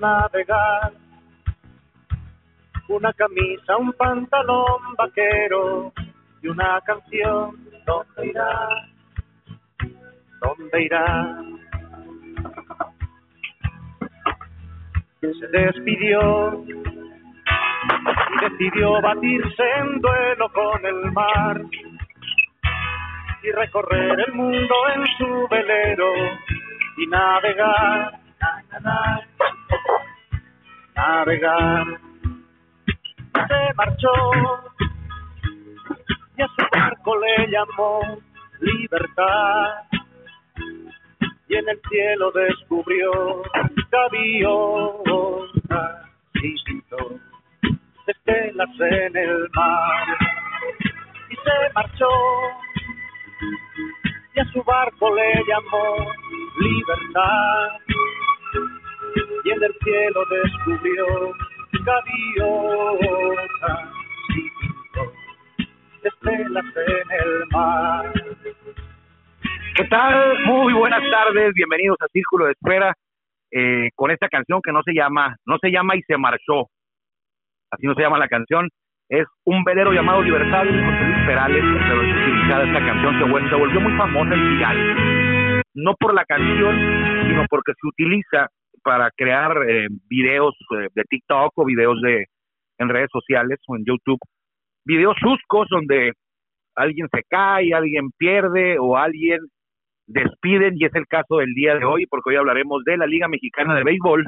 navegar. Una camisa, un pantalón vaquero y una canción. ¿Dónde irá? ¿Dónde irá? Se despidió y decidió batirse en duelo con el mar y recorrer el mundo en su velero y navegar, navegar. Se marchó. Y a su barco le llamó libertad. Y en el cielo descubrió gaviotas y pintó estelas en el mar. Y se marchó. Y a su barco le llamó libertad y en el cielo descubrió gaviotas y pintó en el mar. ¿Qué tal? Muy buenas tardes, bienvenidos a Círculo de Espera eh, con esta canción que no se llama, no se llama y se marchó, así no se llama la canción, es un velero llamado Libertad de José Luis Perales, pero es utilizada esta canción, se, volvió muy famosa en viral, no por la canción, sino porque se utiliza para crear eh, videos eh, de TikTok o videos de en redes sociales o en YouTube, videos suscos donde alguien se cae, alguien pierde o alguien despiden y es el caso del día de hoy porque hoy hablaremos de la Liga Mexicana de Béisbol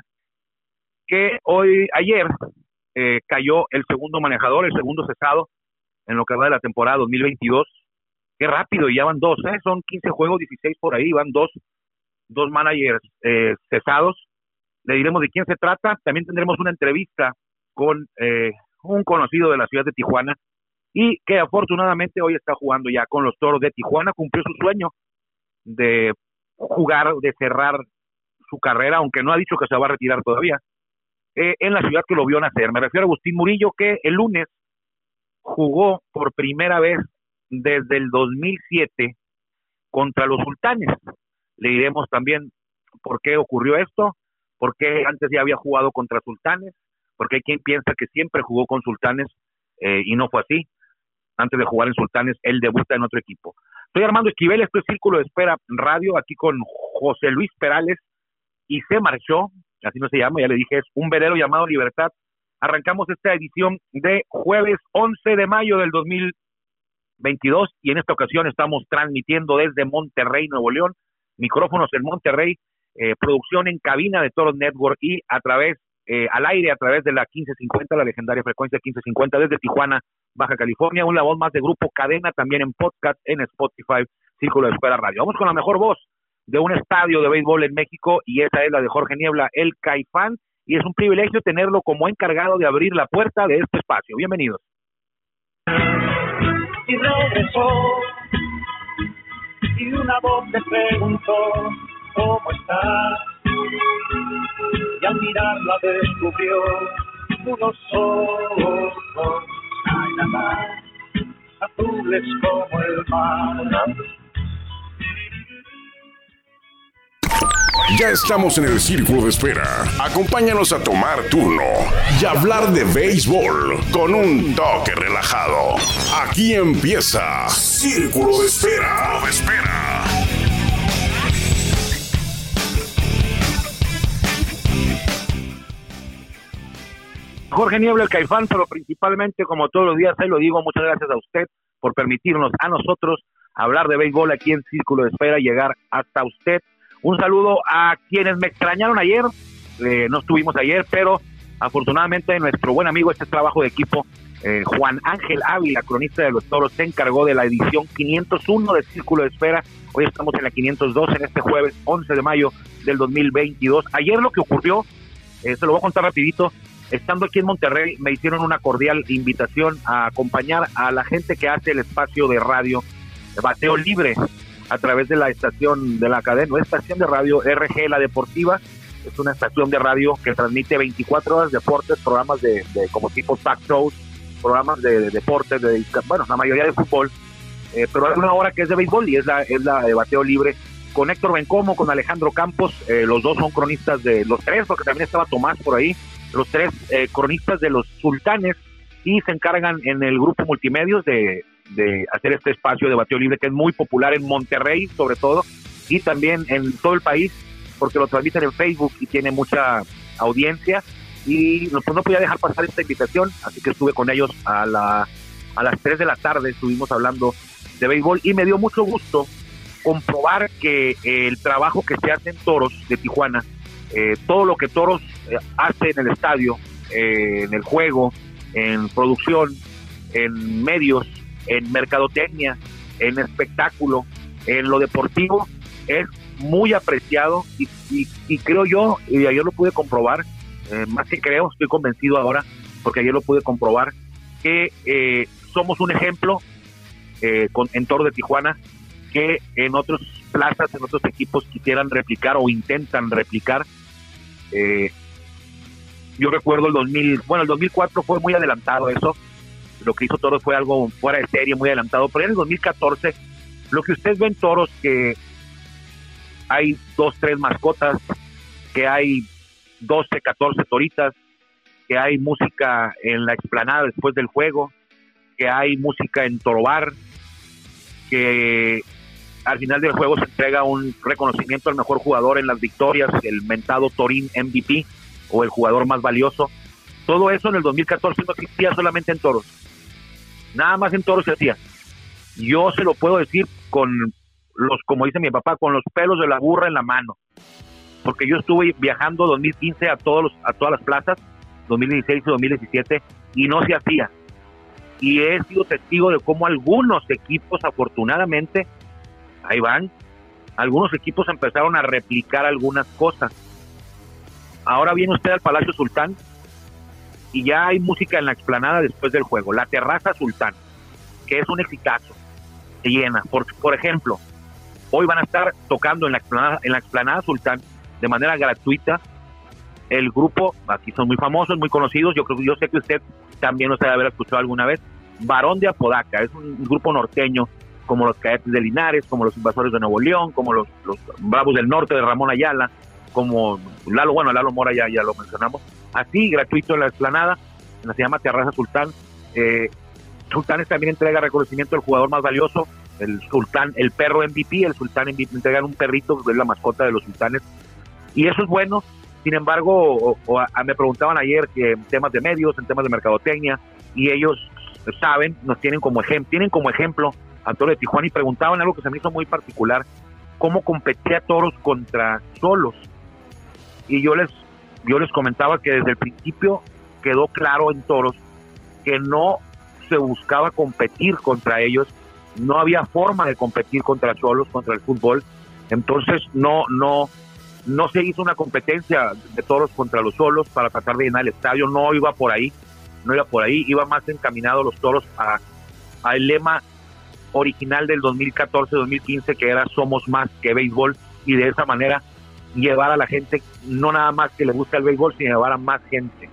que hoy ayer eh, cayó el segundo manejador, el segundo cesado en lo que va de la temporada 2022. Qué rápido, ya van dos, ¿eh? son 15 juegos, 16 por ahí, van dos, dos managers eh, cesados. Le diremos de quién se trata. También tendremos una entrevista con eh, un conocido de la ciudad de Tijuana y que afortunadamente hoy está jugando ya con los Toros de Tijuana. Cumplió su sueño de jugar, de cerrar su carrera, aunque no ha dicho que se va a retirar todavía. Eh, en la ciudad que lo vio nacer. Me refiero a Agustín Murillo, que el lunes jugó por primera vez desde el 2007 contra los sultanes. Le diremos también por qué ocurrió esto, por qué antes ya había jugado contra sultanes, porque hay quien piensa que siempre jugó con sultanes eh, y no fue así. Antes de jugar en sultanes, él debuta en otro equipo. Soy Armando Esquivel, esto es Círculo de Espera Radio, aquí con José Luis Perales, y se marchó, así no se llama, ya le dije, es un velero llamado Libertad. Arrancamos esta edición de jueves 11 de mayo del 2022 y en esta ocasión estamos transmitiendo desde Monterrey, Nuevo León, micrófonos en Monterrey, eh, producción en cabina de Toros Network y a través, eh, al aire a través de la 1550, la legendaria frecuencia 1550 desde Tijuana, Baja California, una voz más de Grupo Cadena, también en podcast, en Spotify, Círculo de Escuela Radio. Vamos con la mejor voz de un estadio de béisbol en México y esa es la de Jorge Niebla, el Caifán, y es un privilegio tenerlo como encargado de abrir la puerta de este espacio. Bienvenidos. Y regresó y una voz le preguntó cómo estás y al mirarla descubrió unos ojos azules como el mar. Ya estamos en el círculo de espera. Acompáñanos a tomar turno y hablar de béisbol con un toque relajado. Aquí empieza Círculo de Espera. De espera. Jorge Niebla, el Caifán, pero principalmente, como todos los días, ahí lo digo, muchas gracias a usted por permitirnos a nosotros hablar de béisbol aquí en Círculo de Espera, llegar hasta usted. Un saludo a quienes me extrañaron ayer, eh, no estuvimos ayer, pero afortunadamente nuestro buen amigo, este trabajo de equipo, eh, Juan Ángel Ávila, cronista de los toros, se encargó de la edición 501 de Círculo de Espera. Hoy estamos en la 502, en este jueves 11 de mayo del 2022. Ayer lo que ocurrió, eh, se lo voy a contar rapidito, estando aquí en Monterrey, me hicieron una cordial invitación a acompañar a la gente que hace el espacio de radio bateo libre a través de la estación de la cadena, estación de radio RG La Deportiva. Es una estación de radio que transmite 24 horas de deportes, programas de, de como tipo talk shows, programas de, de deportes, de, bueno, la mayoría de fútbol, eh, pero hay una hora que es de béisbol y es la, es la de bateo libre con Héctor Bencomo, con Alejandro Campos, eh, los dos son cronistas de los tres, porque también estaba Tomás por ahí, los tres eh, cronistas de los sultanes y se encargan en el grupo multimedios de, de hacer este espacio de bateo libre que es muy popular en Monterrey sobre todo y también en todo el país porque lo transmiten en Facebook y tiene mucha audiencia. Y pues, no podía dejar pasar esta invitación, así que estuve con ellos a, la, a las 3 de la tarde, estuvimos hablando de béisbol y me dio mucho gusto comprobar que el trabajo que se hace en Toros de Tijuana, eh, todo lo que Toros eh, hace en el estadio, eh, en el juego, en producción, en medios, en mercadotecnia, en espectáculo, en lo deportivo, es muy apreciado y, creo yo, y ayer lo pude comprobar, eh, más que creo, estoy convencido ahora, porque ayer lo pude comprobar, que eh, somos un ejemplo con, en Toro de Tijuana que en otras plazas, en otros equipos quisieran replicar o intentan replicar. Yo recuerdo el 2000, bueno, el 2004 fue muy adelantado eso, lo que hizo Toros fue algo fuera de serie, muy adelantado, pero en el 2014 lo que usted ve en Toros que hay dos, tres mascotas, que hay 12, 14 toritas, que hay música en la explanada después del juego, que hay música en Torobar, que al final del juego se entrega un reconocimiento al mejor jugador en las victorias, el mentado Torín MVP o el jugador más valioso. Todo eso en el 2014 no existía solamente en toros. Nada más en toros se hacía. Yo se lo puedo decir con los, como dice mi papá, con los pelos de la burra en la mano. Porque yo estuve viajando 2015 a, todos los, a todas las plazas, 2016 y 2017, y no se hacía. Y he sido testigo de cómo algunos equipos, afortunadamente, ahí van, algunos equipos empezaron a replicar algunas cosas. Ahora viene usted al Palacio Sultán y ya hay música en la explanada después del juego. La Terraza Sultán, que es un exitazo, se llena. Por, por ejemplo, Hoy van a estar tocando en la explanada, en la explanada Sultán de manera gratuita el grupo, aquí son muy famosos, muy conocidos, yo creo yo sé que usted también los debe haber escuchado alguna vez, Varón de Apodaca, es un, grupo norteño como los Cadetes de Linares, como los Invasores de Nuevo León, como los, Bravos del Norte de Ramón Ayala, como Lalo, bueno, Lalo Mora ya, ya lo mencionamos, así gratuito en la explanada, se llama Terraza Sultán. Eh, Sultanes también entrega reconocimiento al jugador más valioso, el sultán, el perro MVP, el sultán MVP, entregan un perrito, es la mascota de los sultanes, y eso es bueno. Sin embargo, me preguntaban ayer que en temas de medios, en temas de mercadotecnia, y ellos saben, nos tienen como ejemplo, tienen como ejemplo a de Tijuana y preguntaban algo que se me hizo muy particular, cómo competía Toros contra solos. Y yo les, yo les comentaba que desde el principio quedó claro en Toros que no se buscaba competir contra ellos, no había forma de competir contra Cholos, contra el fútbol, entonces no, no, no se hizo una competencia de toros contra los solos para tratar de llenar el estadio, no iba por ahí, no iba por ahí, iba más encaminado los toros a, el lema original del 2014-2015 que era somos más que béisbol y de esa manera llevar a la gente no nada más que le gusta el béisbol, sino llevar a más gente.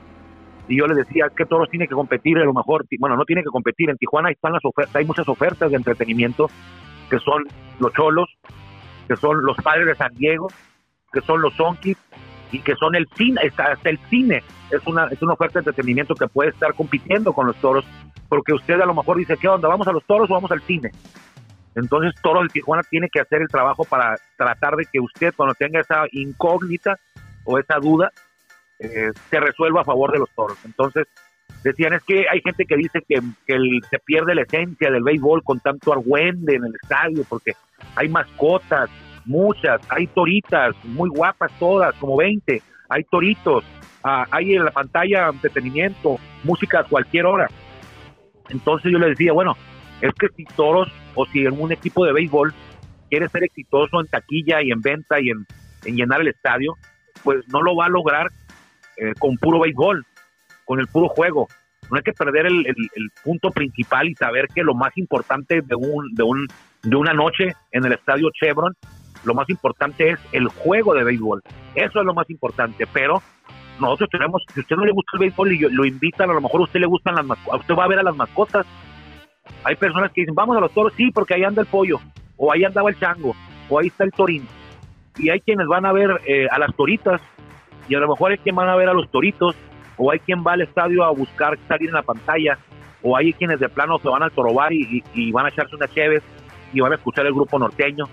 Y yo les decía que Toros tiene que competir, a lo mejor, bueno, no tiene que competir, en Tijuana están las ofertas, hay muchas ofertas de entretenimiento que son los Cholos, que son los Padres de San Diego, que son los Zonkis y que son el cine, hasta el cine. Es una, es una oferta de entretenimiento que puede estar compitiendo con los Toros, porque usted a lo mejor dice, ¿qué onda? ¿Vamos a los Toros o vamos al cine? Entonces Toros de Tijuana tiene que hacer el trabajo para tratar de que usted cuando tenga esa incógnita o esa duda, eh, se resuelva a favor de los toros. Entonces, decían, es que hay gente que dice que, se pierde la esencia del béisbol con tanto argüende en el estadio, porque hay mascotas, muchas, hay toritas, muy guapas todas, como 20, hay toritos, ah, hay en la pantalla entretenimiento, música a cualquier hora. Entonces yo le decía, bueno, es que si toros o si un equipo de béisbol quiere ser exitoso en taquilla y en venta y en llenar el estadio, pues no lo va a lograr eh, con puro béisbol, con el puro juego. No hay que perder el, punto principal y saber que lo más importante de, un, de, un, de una noche en el estadio Chevron, lo más importante es el juego de béisbol. Eso es lo más importante, pero nosotros tenemos, si usted no le gusta el béisbol y lo invitan, a lo mejor usted le gustan las mascotas, usted va a ver a las mascotas. Hay personas que dicen, vamos a los toros, sí, porque ahí anda el pollo, o ahí andaba el chango, o ahí está el Torín. Y hay quienes van a ver eh, a las toritas, y a lo mejor hay quien van a ver a los toritos, o hay quien va al estadio a buscar salir en la pantalla, o hay quienes de plano se van al torobar y, y, van a echarse una chévere y van a escuchar el grupo norteño.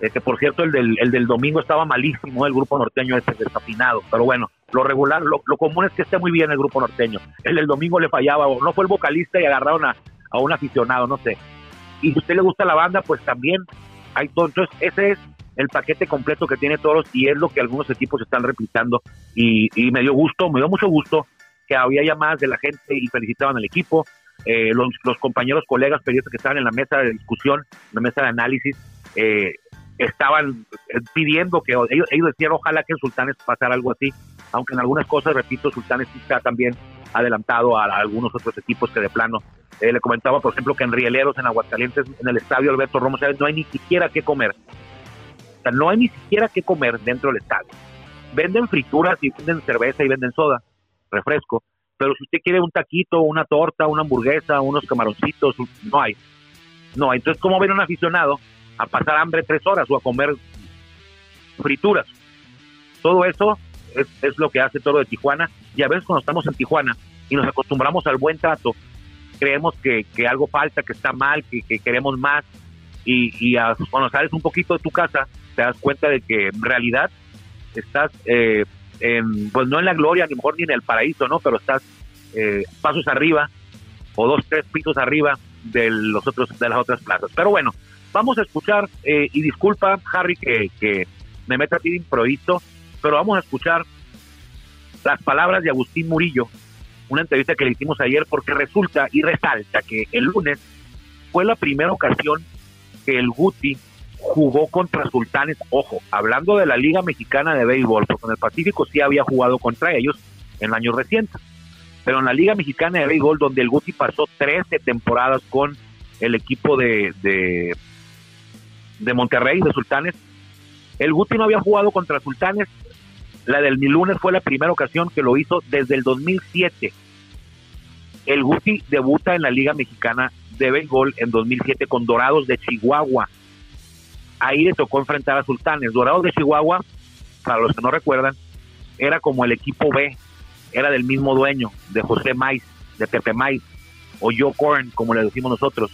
este, por cierto, el del, el del domingo estaba malísimo, el grupo norteño ese desafinado. Pero bueno, lo regular, lo, común es que esté muy bien el grupo norteño. El domingo le fallaba, o no fue el vocalista y agarraron a, a un aficionado, no sé. Y si a usted le gusta la banda, pues también hay todo. Entonces, ese es el paquete completo que tiene todos y es lo que algunos equipos están replicando. Y, y me dio gusto, me dio mucho gusto que había llamadas de la gente y felicitaban al equipo. Eh, los, los, compañeros, colegas periodistas que estaban en la mesa de discusión, en la mesa de análisis, eh, estaban eh, pidiendo que ellos, ellos, decían ojalá que en Sultanes pasara algo así, aunque en algunas cosas, repito, Sultanes está también adelantado a, algunos otros equipos que de plano. le comentaba, por ejemplo, que en Rieleros, en Aguascalientes, en el estadio Alberto Romo, no hay ni siquiera que comer. O sea, no hay ni siquiera que comer dentro del estadio. Venden frituras y venden cerveza y venden soda, refresco, pero si usted quiere un taquito, una torta, una hamburguesa, unos camaroncitos, no hay. No. Entonces, ¿cómo ven un aficionado a pasar hambre tres horas o a comer frituras? Todo eso es, lo que hace todo de Tijuana. Y a veces cuando estamos en Tijuana y nos acostumbramos al buen trato, creemos que, algo falta, que está mal, que, queremos más. Y, y cuando sales un poquito de tu casa, te das cuenta de que en realidad estás eh, pues no en la gloria, ni mejor ni en el paraíso, ¿no? Pero estás eh, pasos arriba o dos, tres pisos arriba de los otros de las otras plazas. Pero bueno, vamos a escuchar eh, y disculpa Harry que, que me meta a ti de improviso, pero vamos a escuchar las palabras de Agustín Murillo, una entrevista que le hicimos ayer porque resulta y resalta que el lunes fue la primera ocasión que el Guti jugó contra Sultanes, ojo, hablando de la Liga Mexicana de Béisbol, porque en el Pacífico sí había jugado contra ellos en años recientes, pero en la Liga Mexicana de Béisbol, donde el Guti pasó 13 temporadas con el equipo de, de, de Monterrey, de Sultanes, el Guti no había jugado contra Sultanes, la del mi lunes fue la primera ocasión que lo hizo desde el 2007. El Guti debuta en la Liga Mexicana de Béisbol en 2007 con Dorados de Chihuahua ahí le tocó enfrentar a Sultanes. Dorados de Chihuahua, para los que no recuerdan, era como el equipo B, era del mismo dueño, de José Maiz, de Pepe Maiz, o Joe Corn, como le decimos nosotros.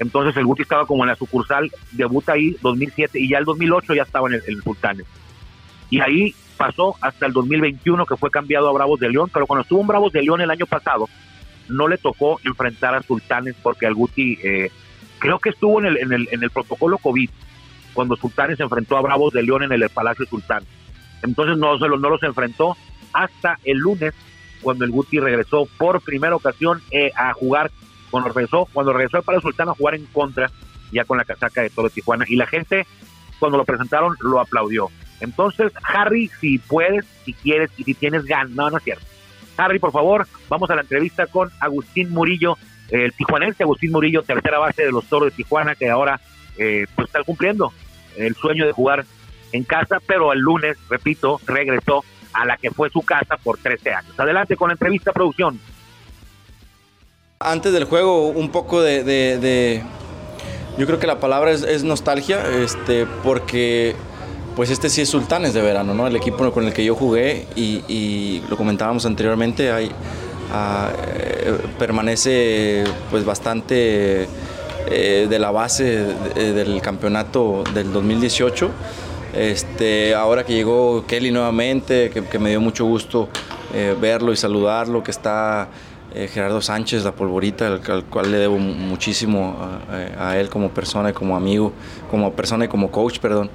Entonces el Guti estaba como en la sucursal, debuta ahí 2007 y ya el 2008 ya estaba en el, Sultanes. Y ahí pasó hasta el 2021 que fue cambiado a Bravos de León, pero cuando estuvo en Bravos de León el año pasado, no le tocó enfrentar a Sultanes porque al Guti eh, creo que estuvo en el, en el, en el protocolo COVID cuando Sultanes se enfrentó a Bravos de León en el Palacio Sultán. Entonces no, no los enfrentó hasta el lunes, cuando el Guti regresó por primera ocasión eh, a jugar, cuando regresó, cuando regresó al Palacio Sultán a jugar en contra, ya con la casaca de todo Tijuana. Y la gente, cuando lo presentaron, lo aplaudió. Entonces, Harry, si puedes, si quieres y si tienes ganas, no, no es cierto. Harry, por favor, vamos a la entrevista con Agustín Murillo, el tijuanense Agustín Murillo, tercera base de los Toros de Tijuana, que ahora eh, pues está cumpliendo el sueño de jugar en casa, pero el lunes, repito, regresó a la que fue su casa por 13 años. Adelante con la entrevista, producción. Antes del juego, un poco de, yo creo que la palabra es, nostalgia, este, porque pues este sí es Sultanes de verano, ¿no? El equipo con el que yo jugué y, lo comentábamos anteriormente, hay, ah, eh, permanece pues bastante eh, de la base del campeonato del 2018. Este, ahora que llegó Kelly nuevamente, que, me dio mucho gusto eh, verlo y saludarlo, que está eh, Gerardo Sánchez, la polvorita, al, cual le debo muchísimo a, él como persona y como amigo, como persona y como coach, perdón.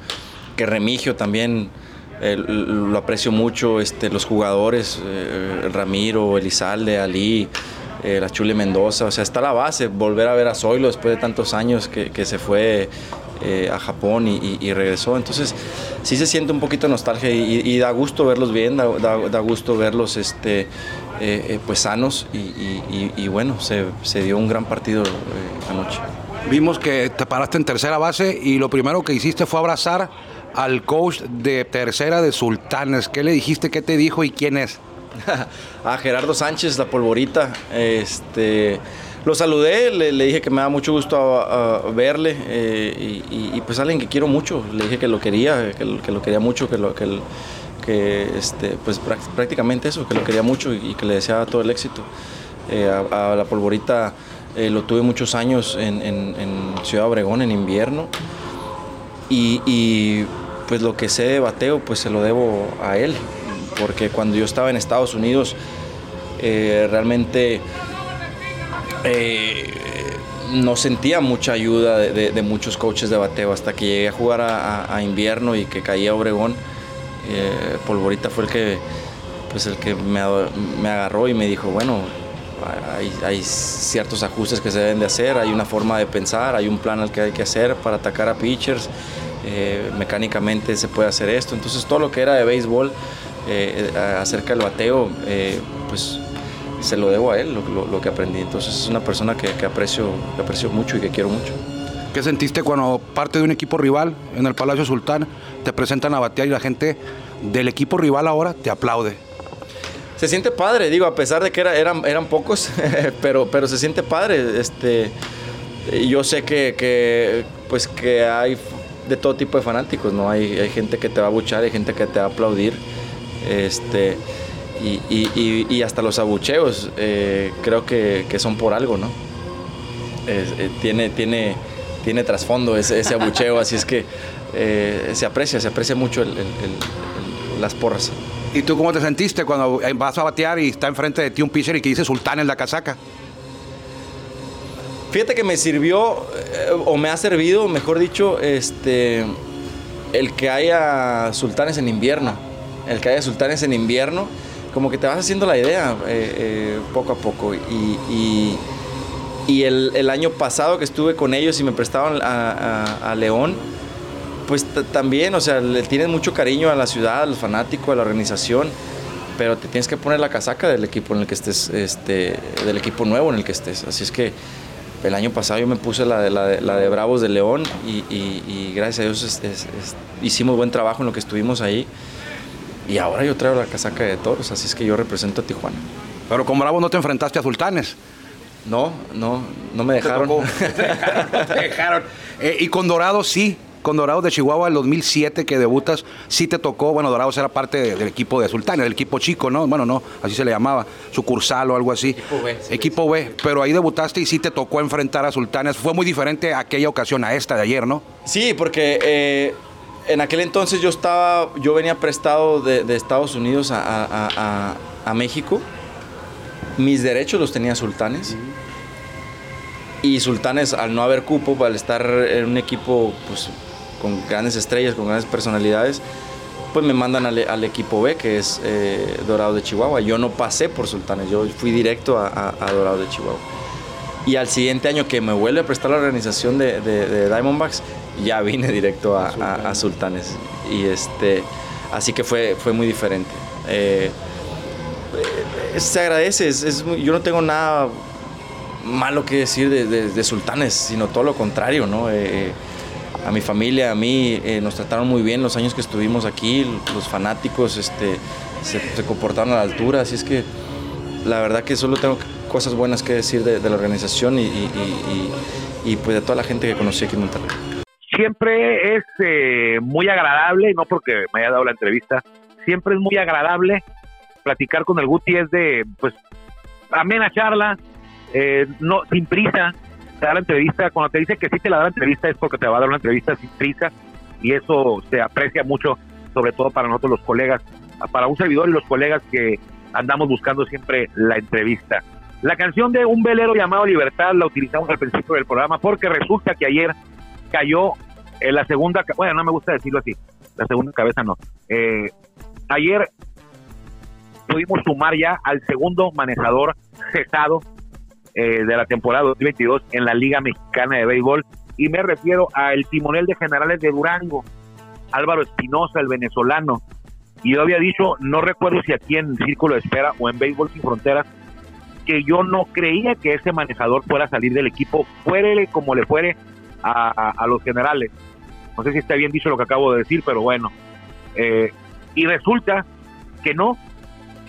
Que Remigio también lo aprecio mucho, este, los jugadores, Ramiro, Elizalde, Ali, eh, la Chule Mendoza, o sea, está la base, volver a ver a Zoilo después de tantos años que, se fue eh, a Japón y, regresó, entonces sí se siente un poquito nostalgia y, da gusto verlos bien, da, gusto verlos este, eh, pues sanos y, bueno, se, se, dio un gran partido anoche. Vimos que te paraste en tercera base y lo primero que hiciste fue abrazar al coach de tercera de Sultanes. ¿Qué le dijiste? ¿Qué te dijo y quién es? a Gerardo Sánchez, la polvorita. Este, lo saludé, le, dije que me da mucho gusto verle eh, y, pues alguien que quiero mucho. Le dije que lo quería, que lo, quería mucho, que lo que, este, pues prácticamente eso, que lo quería mucho y, que le deseaba todo el éxito. Eh, a, la polvorita eh, lo tuve muchos años en, Ciudad Obregón en invierno y, pues lo que sé de bateo pues se lo debo a él, porque cuando yo estaba en Estados Unidos realmente eh, no sentía mucha ayuda de, muchos coaches de bateo hasta que llegué a jugar a, invierno y que caía Obregón. Eh, Polvorita fue el que, pues el que me, agarró y me dijo, bueno, hay, ciertos ajustes que se deben de hacer, hay una forma de pensar, hay un plan al que hay que hacer para atacar a pitchers, eh, mecánicamente se puede hacer esto. Entonces todo lo que era de béisbol acerca del bateo, pues se lo debo a él, lo, que aprendí. Entonces es una persona que, aprecio, que aprecio mucho y que quiero mucho. ¿Qué sentiste cuando parte de un equipo rival en el Palacio Sultán te presentan a batear y la gente del equipo rival ahora te aplaude? Se siente padre, digo, a pesar de que era, eran, eran pocos, pero, pero se siente padre. Este, yo sé que, pues, que hay de todo tipo de fanáticos, ¿no? Hay, hay gente que te va a buchar, hay gente que te va a aplaudir. Este, y, hasta los abucheos eh, creo que, son por algo, ¿no? Eh, tiene, tiene, tiene trasfondo ese, ese abucheo, así es que eh, se aprecia, se aprecia mucho las porras. ¿Y tú cómo te sentiste cuando vas a batear y está enfrente de ti un pitcher y que dice Sultán en la casaca? Fíjate que me sirvió, o me ha servido, mejor dicho, este, el que haya sultanes en invierno. El que haya sultanes en invierno como que te vas haciendo la idea eh, eh, poco a poco. Y, y, el, año pasado que estuve con ellos y me prestaban a, León, pues también, o sea, le tienen mucho cariño a la ciudad, a los fanáticos, a la organización, pero te tienes que poner la casaca del equipo en el que estés, este, del equipo nuevo en el que estés. Así es que el año pasado yo me puse la de, la de, Bravos de León y, gracias a Dios hicimos buen trabajo en lo que estuvimos ahí. Y ahora yo traigo la casaca de toros, así es que yo represento a Tijuana. Pero con Bravo no te enfrentaste a Sultanes. No, no, no me dejaron. Te dejaron. Eh, y con Dorado sí. Con Dorados de Chihuahua, el 2007 que debutas, sí te tocó. Bueno, Dorados era parte del equipo de Sultanes, del equipo chico, ¿no? Bueno, no, así se le llamaba, sucursal o algo así. Equipo B. equipo B. Pero ahí debutaste y sí te tocó enfrentar a Sultanes. Fue muy diferente aquella ocasión a esta de ayer, ¿no? Sí, porque eh, en aquel entonces yo estaba, yo venía prestado de, Estados Unidos a, México. Mis derechos los tenía Sultanes. Y Sultanes, al no haber cupo, al estar en un equipo pues, con grandes estrellas, con grandes personalidades, pues me mandan al, equipo B, que es eh, Dorado de Chihuahua. Yo no pasé por Sultanes, yo fui directo a, Dorado de Chihuahua. Y al siguiente año que me vuelve a prestar la organización de, de Diamondbacks, ya vine directo a, Sultanes. Y este, así que fue, fue muy diferente. Eh, eh, se agradece, es, yo no tengo nada malo que decir de, Sultanes, sino todo lo contrario, ¿no? Eh, a mi familia, a mí, nos trataron muy bien los años que estuvimos aquí, los fanáticos este, se, comportaron a la altura, así es que la verdad que solo tengo cosas buenas que decir de, la organización y, y, pues de toda la gente que conocí aquí en Monterrey siempre es eh, muy agradable, no porque me haya dado la entrevista, siempre es muy agradable platicar con el Guti, es de, pues, amena charla, eh, no, sin prisa, te da la entrevista, cuando te dice que sí te la da la entrevista es porque te va a dar una entrevista sin prisa y eso se aprecia mucho, sobre todo para nosotros los colegas, para un servidor y los colegas que andamos buscando siempre la entrevista. La canción de Un velero llamado Libertad la utilizamos al principio del programa porque resulta que ayer cayó en la segunda, bueno, no me gusta decirlo así, la segunda cabeza no. Eh, ayer pudimos sumar ya al segundo manejador cesado eh, de la temporada 2022 en la Liga Mexicana de Béisbol y me refiero al timonel de generales de Durango, Álvaro Espinosa, el venezolano. Y yo había dicho, no recuerdo si aquí en Círculo de Espera o en Béisbol Sin Fronteras, que yo no creía que ese manejador fuera a salir del equipo, fuere como le fuere a, los generales. No sé si está bien dicho lo que acabo de decir, pero bueno. Eh, y resulta que no,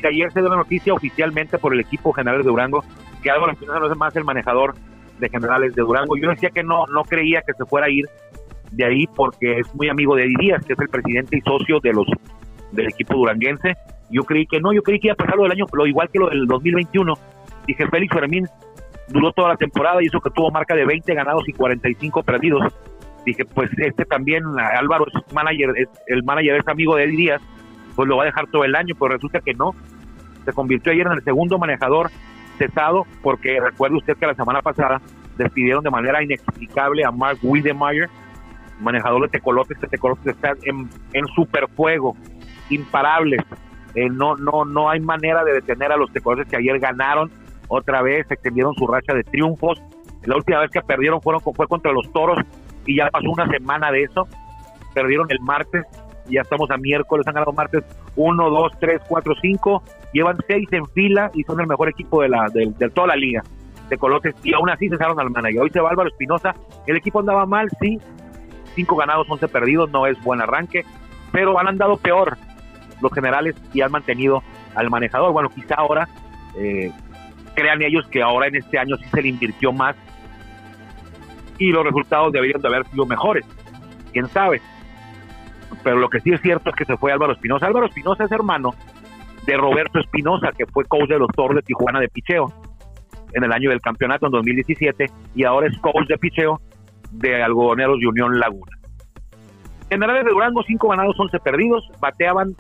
que ayer se dio la noticia oficialmente por el equipo general de Durango que Álvaro Espinosa no es más el manejador de generales de Durango. Yo decía que no, no creía que se fuera a ir de ahí porque es muy amigo de Eddie Díaz, que es el presidente y socio de los del equipo duranguense. Yo creí que no, yo creí que iba a pasar lo del año, lo igual que lo del 2021. Dije, Félix Fermín duró toda la temporada y hizo que tuvo marca de 20 ganados y 45 perdidos. Dije, pues este también, Álvaro es manager, el manager es amigo de Eddie Díaz, pues lo va a dejar todo el año, pero resulta que no. Se convirtió ayer en el segundo manejador cesado, porque recuerde usted que la semana pasada despidieron de manera inexplicable a Mark Wiedemeyer, manejador de Tecolotes, que Tecolotes está en, en superfuego, imparables. Eh, no, no, no hay manera de detener a los Tecolotes que ayer ganaron otra vez, extendieron su racha de triunfos. La última vez que perdieron fueron, fue contra los Toros y ya pasó una semana de eso. Perdieron el martes, ya estamos a miércoles, han ganado martes 1, 2, 3, 4, 5, llevan 6 en fila y son el mejor equipo de, la, de, de toda la liga de Colotes y aún así cesaron al manager. Hoy se va Álvaro Espinosa, el equipo andaba mal, sí, 5 ganados, 11 perdidos, no es buen arranque, pero han andado peor los generales y han mantenido al manejador. Bueno, quizá ahora eh, crean ellos que ahora en este año sí se le invirtió más y los resultados deberían de haber sido mejores. ¿Quién sabe? Pero lo que sí es cierto es que se fue Álvaro Espinosa. Álvaro Espinosa es hermano de Roberto Espinosa, que fue coach de los Toros de Tijuana de picheo en el año del campeonato en 2017 y ahora es coach de picheo de Algodoneros de Unión Laguna. Generales de Durango, 5 ganados, 11 perdidos, bateaban,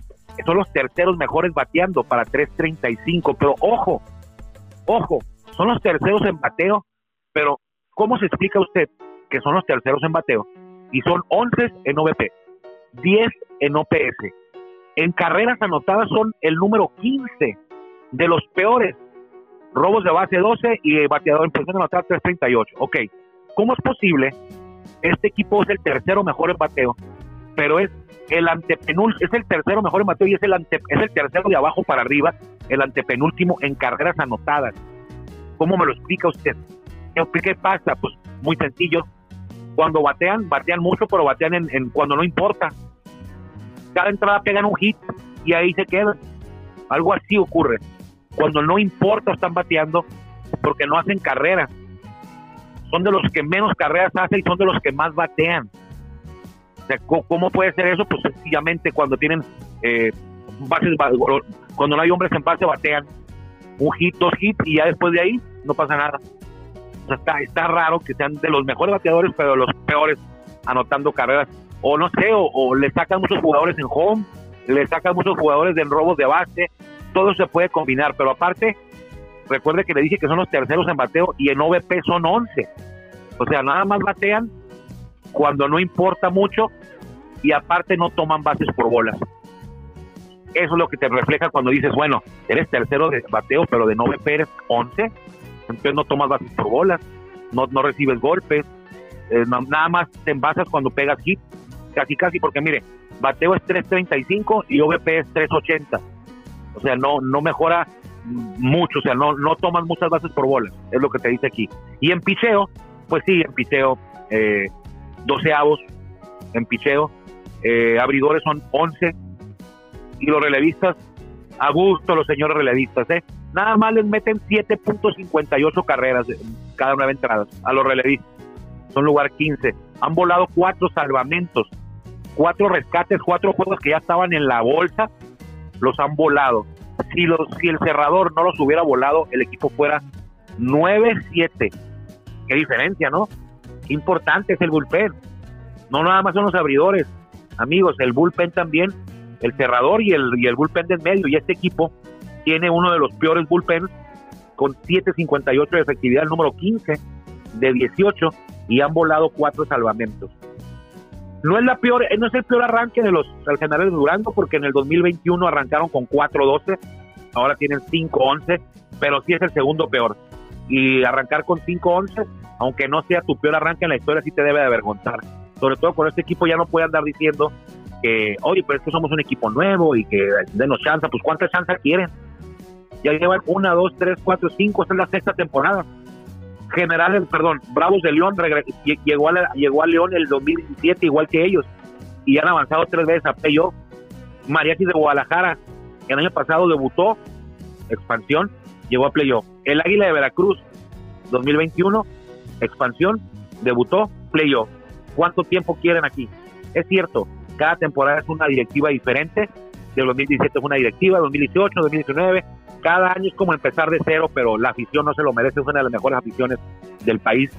son los terceros mejores bateando para 3.35, pero ojo, ojo, son los terceros en bateo, pero ¿cómo se explica usted que son los terceros en bateo? Y son 11 en OVP, 10 en OPS. En carreras anotadas son el número 15 de los peores. Robos de base 12 y bateador en posición de anotar 338. Ok, ¿cómo es posible? Este equipo es el tercero mejor en bateo, pero es el antepenúltimo, es el tercero mejor en bateo y es el, ante, es el tercero de abajo para arriba, el antepenúltimo en carreras anotadas. ¿Cómo me lo explica usted? ¿Qué pasa? Pues muy sencillo. Cuando batean, batean mucho, pero batean en, cuando no importa. Cada entrada pegan un hit y ahí se quedan. Algo así ocurre. Cuando no importa están bateando porque no hacen carreras. Son de los que menos carreras hacen y son de los que más batean. ¿cómo puede ser eso? Pues sencillamente cuando tienen eh, bases, cuando no hay hombres en base batean un hit, dos hits y ya después de ahí no pasa nada. O sea, está, está raro que sean de los mejores bateadores, pero de los peores anotando carreras. O no sé, o, le sacan muchos jugadores en home, le sacan muchos jugadores en robos de base, todo se puede combinar, pero aparte, recuerde que le dije que son los terceros en bateo y en OVP son 11. O sea, nada más batean cuando no importa mucho y aparte no toman bases por bolas. Eso es lo que te refleja cuando dices, bueno, eres tercero de bateo, pero de no eres 11, entonces no tomas bases por bolas, no, no recibes golpes, eh, nada más te envasas cuando pegas hit, casi casi, porque mire, bateo es 3.35 y OVP es 3.80, o sea, no, no mejora mucho, o sea, no, no tomas muchas bases por bolas, es lo que te dice aquí. Y en picheo, pues sí, en picheo, eh, doceavos en picheo, eh, abridores son 11 y los relevistas, a gusto los señores relevistas, ¿eh? Nada más les meten 7.58 carreras cada nueve entradas a los relevistas. Son lugar 15. Han volado cuatro salvamentos, cuatro rescates, cuatro juegos que ya estaban en la bolsa, los han volado. Si, los, si el cerrador no los hubiera volado, el equipo fuera 9-7. Qué diferencia, ¿no? Qué importante es el bullpen. No nada más son los abridores. Amigos, el bullpen también, el cerrador y el, y el bullpen del medio. Y este equipo tiene uno de los peores bullpens con 7.58 de efectividad, el número 15 de 18, y han volado cuatro salvamentos. No es la peor, no es el peor arranque de los generales de Durango, porque en el 2021 arrancaron con 4.12, ahora tienen 5.11, pero sí es el segundo peor. Y arrancar con 5.11, aunque no sea tu peor arranque en la historia, sí te debe de avergonzar. Sobre todo con este equipo ya no puede andar diciendo oye, pero es que somos un equipo nuevo y que denos chance. Pues ¿cuánta chance quieren? Ya llevan una, dos, tres, cuatro, cinco, esta es la sexta temporada. Generales, perdón, Bravos de León llegó a, llegó a León el 2017 igual que ellos y han avanzado tres veces a playoff. Mariachi de Guadalajara el año pasado debutó, expansión, llegó a playoff. El Águila de Veracruz 2021, expansión, debutó, playoff. ¿Cuánto tiempo quieren aquí? Es cierto, cada temporada es una directiva diferente. De 2017 es una directiva, 2018, 2019. Cada año es como empezar de cero, pero la afición no se lo merece. Es una de las mejores aficiones del país.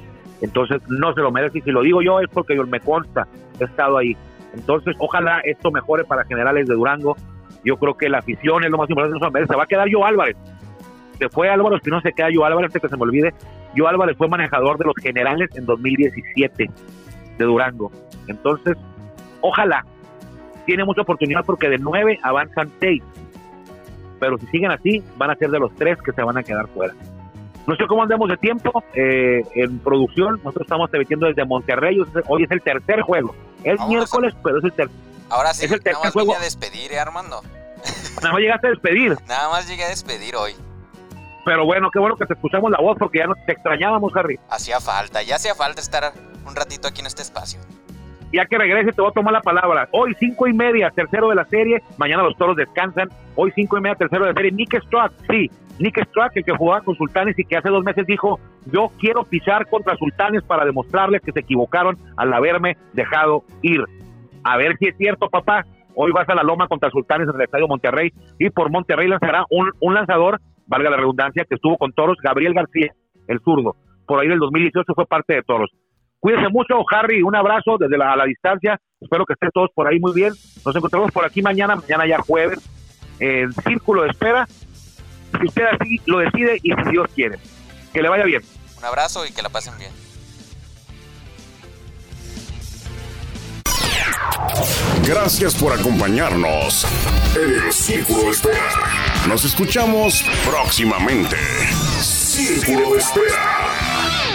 Entonces no se lo merece. Y si lo digo yo es porque yo me consta, he estado ahí. Entonces ojalá esto mejore para generales de Durango. Yo creo que la afición es lo más importante. No se. Se va a quedar yo Álvarez. Se fue Álvaro no se queda yo Álvarez, que se me olvide. Yo Álvarez fue manejador de los generales en 2017 de Durango. Entonces, ojalá. Tiene mucha oportunidad porque de nueve avanzan seis. Pero si siguen así, van a ser de los tres que se van a quedar fuera. No sé cómo andamos de tiempo eh, en producción. Nosotros estamos metiendo desde Monterrey. Hoy es el tercer juego. Es miércoles, pero es el tercer. Ahora sí, es el tercer nada más juego. a despedir, ¿eh, Armando. Nada más llegaste a despedir. Nada más llegué a despedir hoy. Pero bueno, qué bueno que te escuchamos la voz porque ya nos te extrañábamos, Harry. Hacía falta, ya hacía falta estar un ratito aquí en este espacio. Ya que regrese te voy a tomar la palabra. Hoy cinco y media, tercero de la serie. Mañana los toros descansan. Hoy cinco y media, tercero de la serie. Nick Strack, sí. Nick Strack, el que jugaba con Sultanes y que hace dos meses dijo, yo quiero pisar contra Sultanes para demostrarles que se equivocaron al haberme dejado ir. A ver si es cierto, papá. Hoy vas a la Loma contra Sultanes en el Estadio Monterrey y por Monterrey lanzará un, un lanzador, valga la redundancia, que estuvo con Toros, Gabriel García, el zurdo. Por ahí del 2018 fue parte de Toros. Cuídense mucho, Harry, un abrazo desde la, la distancia. Espero que estén todos por ahí muy bien. Nos encontramos por aquí mañana, mañana ya jueves, en Círculo de Espera. Si usted así lo decide y si Dios quiere. Que le vaya bien. Un abrazo y que la pasen bien. Gracias por acompañarnos en el Círculo de Espera. Nos escuchamos próximamente. Círculo de Espera.